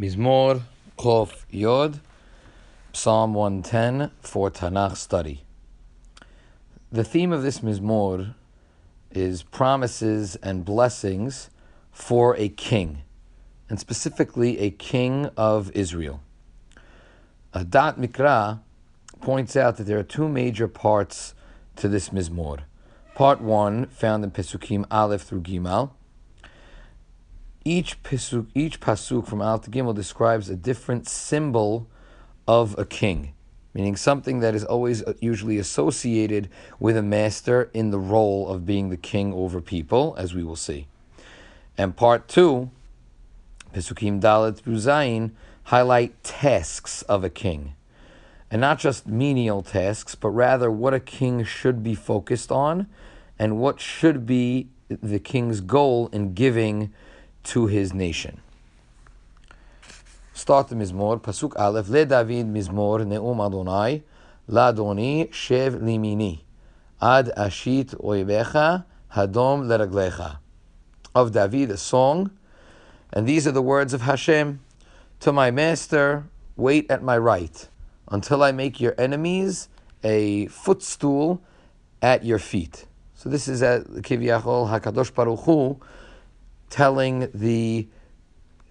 Mizmor Chof Yod, Psalm 110 for Tanakh study. The theme of this Mizmor is promises and blessings for a king, and specifically a king of Israel. Da'at Mikra points out that there are two major parts to this Mizmor. Part one, found in Pesukim Aleph through Gimal, each pasuk, each pasuk from Al Gimel describes a different symbol of a king, meaning something that is always uh, usually associated with a master in the role of being the king over people, as we will see. And part two, Pesukim Dalet Zayin, highlight tasks of a king. And not just menial tasks, but rather what a king should be focused on and what should be the king's goal in giving to his nation. Start the Mizmor, Pasuk Aleph, Le David Mizmor, Ne'um Adonai, Ladoni, Shev Limini, Ad Ashit Oibecha, Hadom Leraglecha. Of David, a song, and these are the words of Hashem, To my master, wait at my right, until I make your enemies a footstool at your feet. So this is at Kivyachol Hakadosh Baruch Hu, telling the,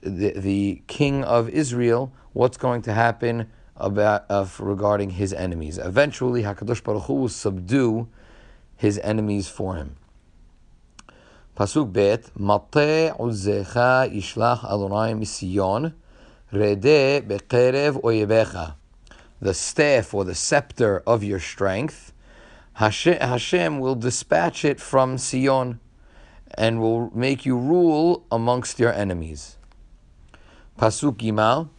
the, the king of Israel what's going to happen about uh, of regarding his enemies. Eventually, Hakadosh Baruch Hu will subdue his enemies for him. Pasuk bet Mate uzecha ishlach Adonai misiyon rede bekerev oyebecha. The staff or the scepter of your strength, Hashem will dispatch it from Sion and will make you rule amongst your enemies. Pasuk Gimal,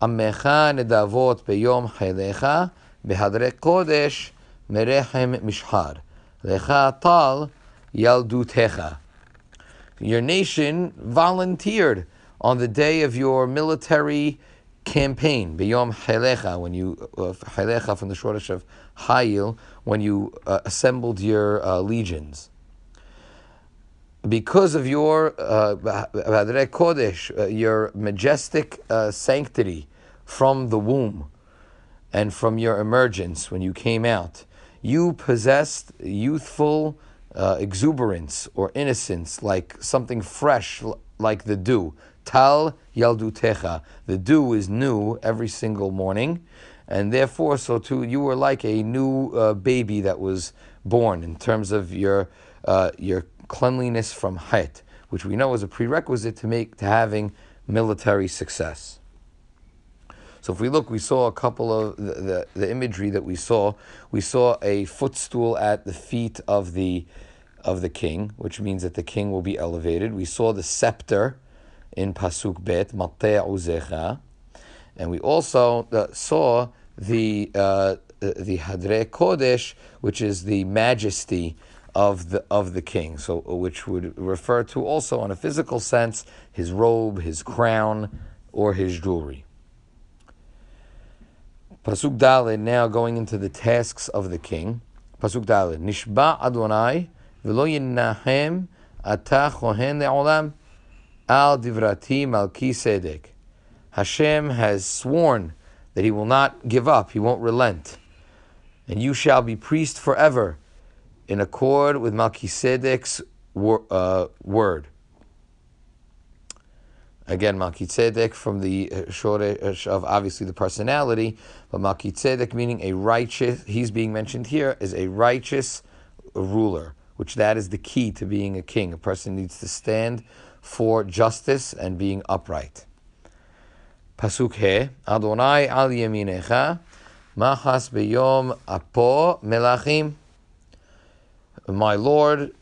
Amecha nedavot beyom chaylecha behadre kodesh merechem mishhar lecha tal yaldutecha. Your nation volunteered on the day of your military campaign, beyom chaylecha, when you uh, from the shoresh of Hayil, when you uh, assembled your uh, legions because of your uh, Kodesh, uh, your majestic uh, sanctity from the womb and from your emergence when you came out, you possessed youthful uh, exuberance or innocence like something fresh like the dew. Tal yaldutecha. The dew is new every single morning, and therefore, so too, you were like a new uh, baby that was born in terms of your uh, your cleanliness from height, which we know is a prerequisite to make to having military success. So if we look, we saw a couple of the, the, the, imagery that we saw. We saw a footstool at the feet of the of the king, which means that the king will be elevated. We saw the scepter in pasuk bet mateh uzecha, and we also uh, saw the uh, the hadre kodesh, which is the majesty of the of the king. So, which would refer to also, in a physical sense, his robe, his crown, or his jewelry. Pasuk Dalet now going into the tasks of the king. Pasuk Dalet Nishba Adonai v'lo yinahem ata chohen le'olam al divrati malki sedek. Hashem has sworn that he will not give up, he won't relent, and you shall be priest forever in accord with Melchizedek's wor- uh, word. Again, Melchizedek from the uh, shoresh of obviously the personality, but Melchizedek meaning a righteous, he's being mentioned here as a righteous ruler, which that is the key to being a king. A person needs to stand for justice and being upright. Pasuk he, Adonai al yeminecha, machas beyom apo melachim my Lord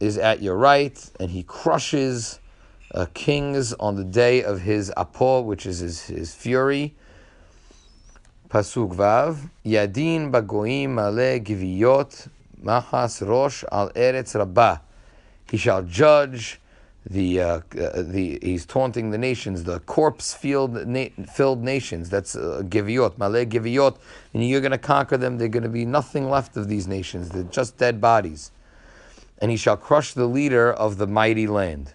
is at your right, and he crushes uh, kings on the day of his apo, which is his, his fury. Pasuk Vav, Yadin bagoim male giviyot mahas rosh al eretz rabbah. He shall judge the uh, uh, the he's taunting the nations, the corpse filled na- filled nations. That's uh, giviyot, male giviyot, and you're going to conquer them. They're going to be nothing left of these nations. They're just dead bodies and he shall crush the leader of the mighty land.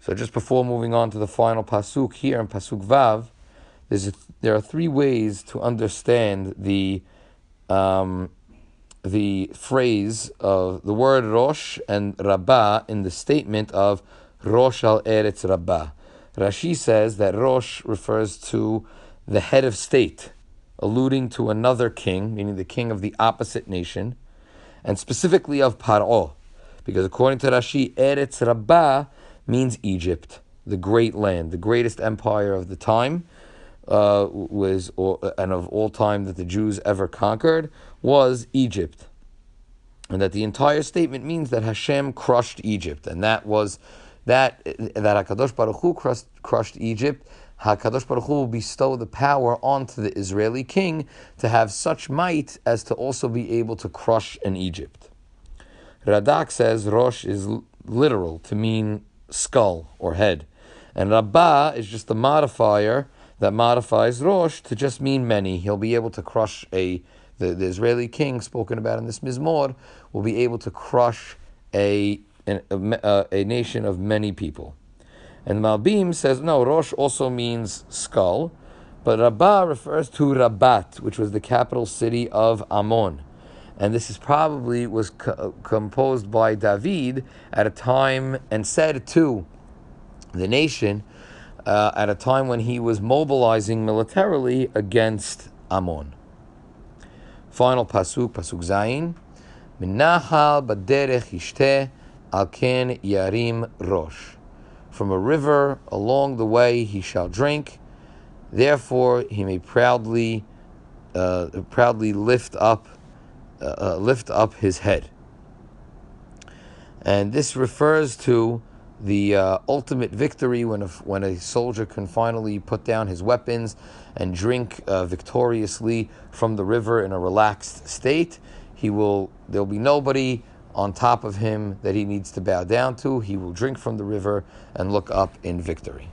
So just before moving on to the final pasuk here in pasuk vav, there's a, there are three ways to understand the um, the phrase of the word Rosh and Rabbah in the statement of Rosh al Eretz Rabbah. Rashi says that Rosh refers to the head of state, alluding to another king, meaning the king of the opposite nation, and specifically of Paro, because according to Rashi, Eretz Rabbah means Egypt, the great land, the greatest empire of the time uh, was, and of all time that the Jews ever conquered, was Egypt. And that the entire statement means that Hashem crushed Egypt, and that was that that Hakadosh Baruch Hu crushed, crushed Egypt. Hakadosh Baruch Hu will bestow the power onto the Israeli king to have such might as to also be able to crush an Egypt. Radak says Rosh is literal to mean skull or head, and Rabbah is just a modifier that modifies Rosh to just mean many. He'll be able to crush a the, the Israeli king spoken about in this Mizmor will be able to crush a, a, a, uh, a nation of many people. And Malbim says no, Rosh also means skull, but Rabbah refers to Rabat, which was the capital city of Ammon. And this is probably was co- composed by David at a time and said to the nation uh, at a time when he was mobilizing militarily against Ammon. Final pasuk, pasuk zayin. Minahal baderech ishteh al ken yarim rosh. From a river along the way he shall drink. Therefore he may proudly, uh, proudly lift up, uh, uh lift up his head. And this refers to the uh, ultimate victory when a, when a soldier can finally put down his weapons and drink uh, victoriously from the river in a relaxed state. He will there'll be nobody on top of him that he needs to bow down to. He will drink from the river and look up in victory.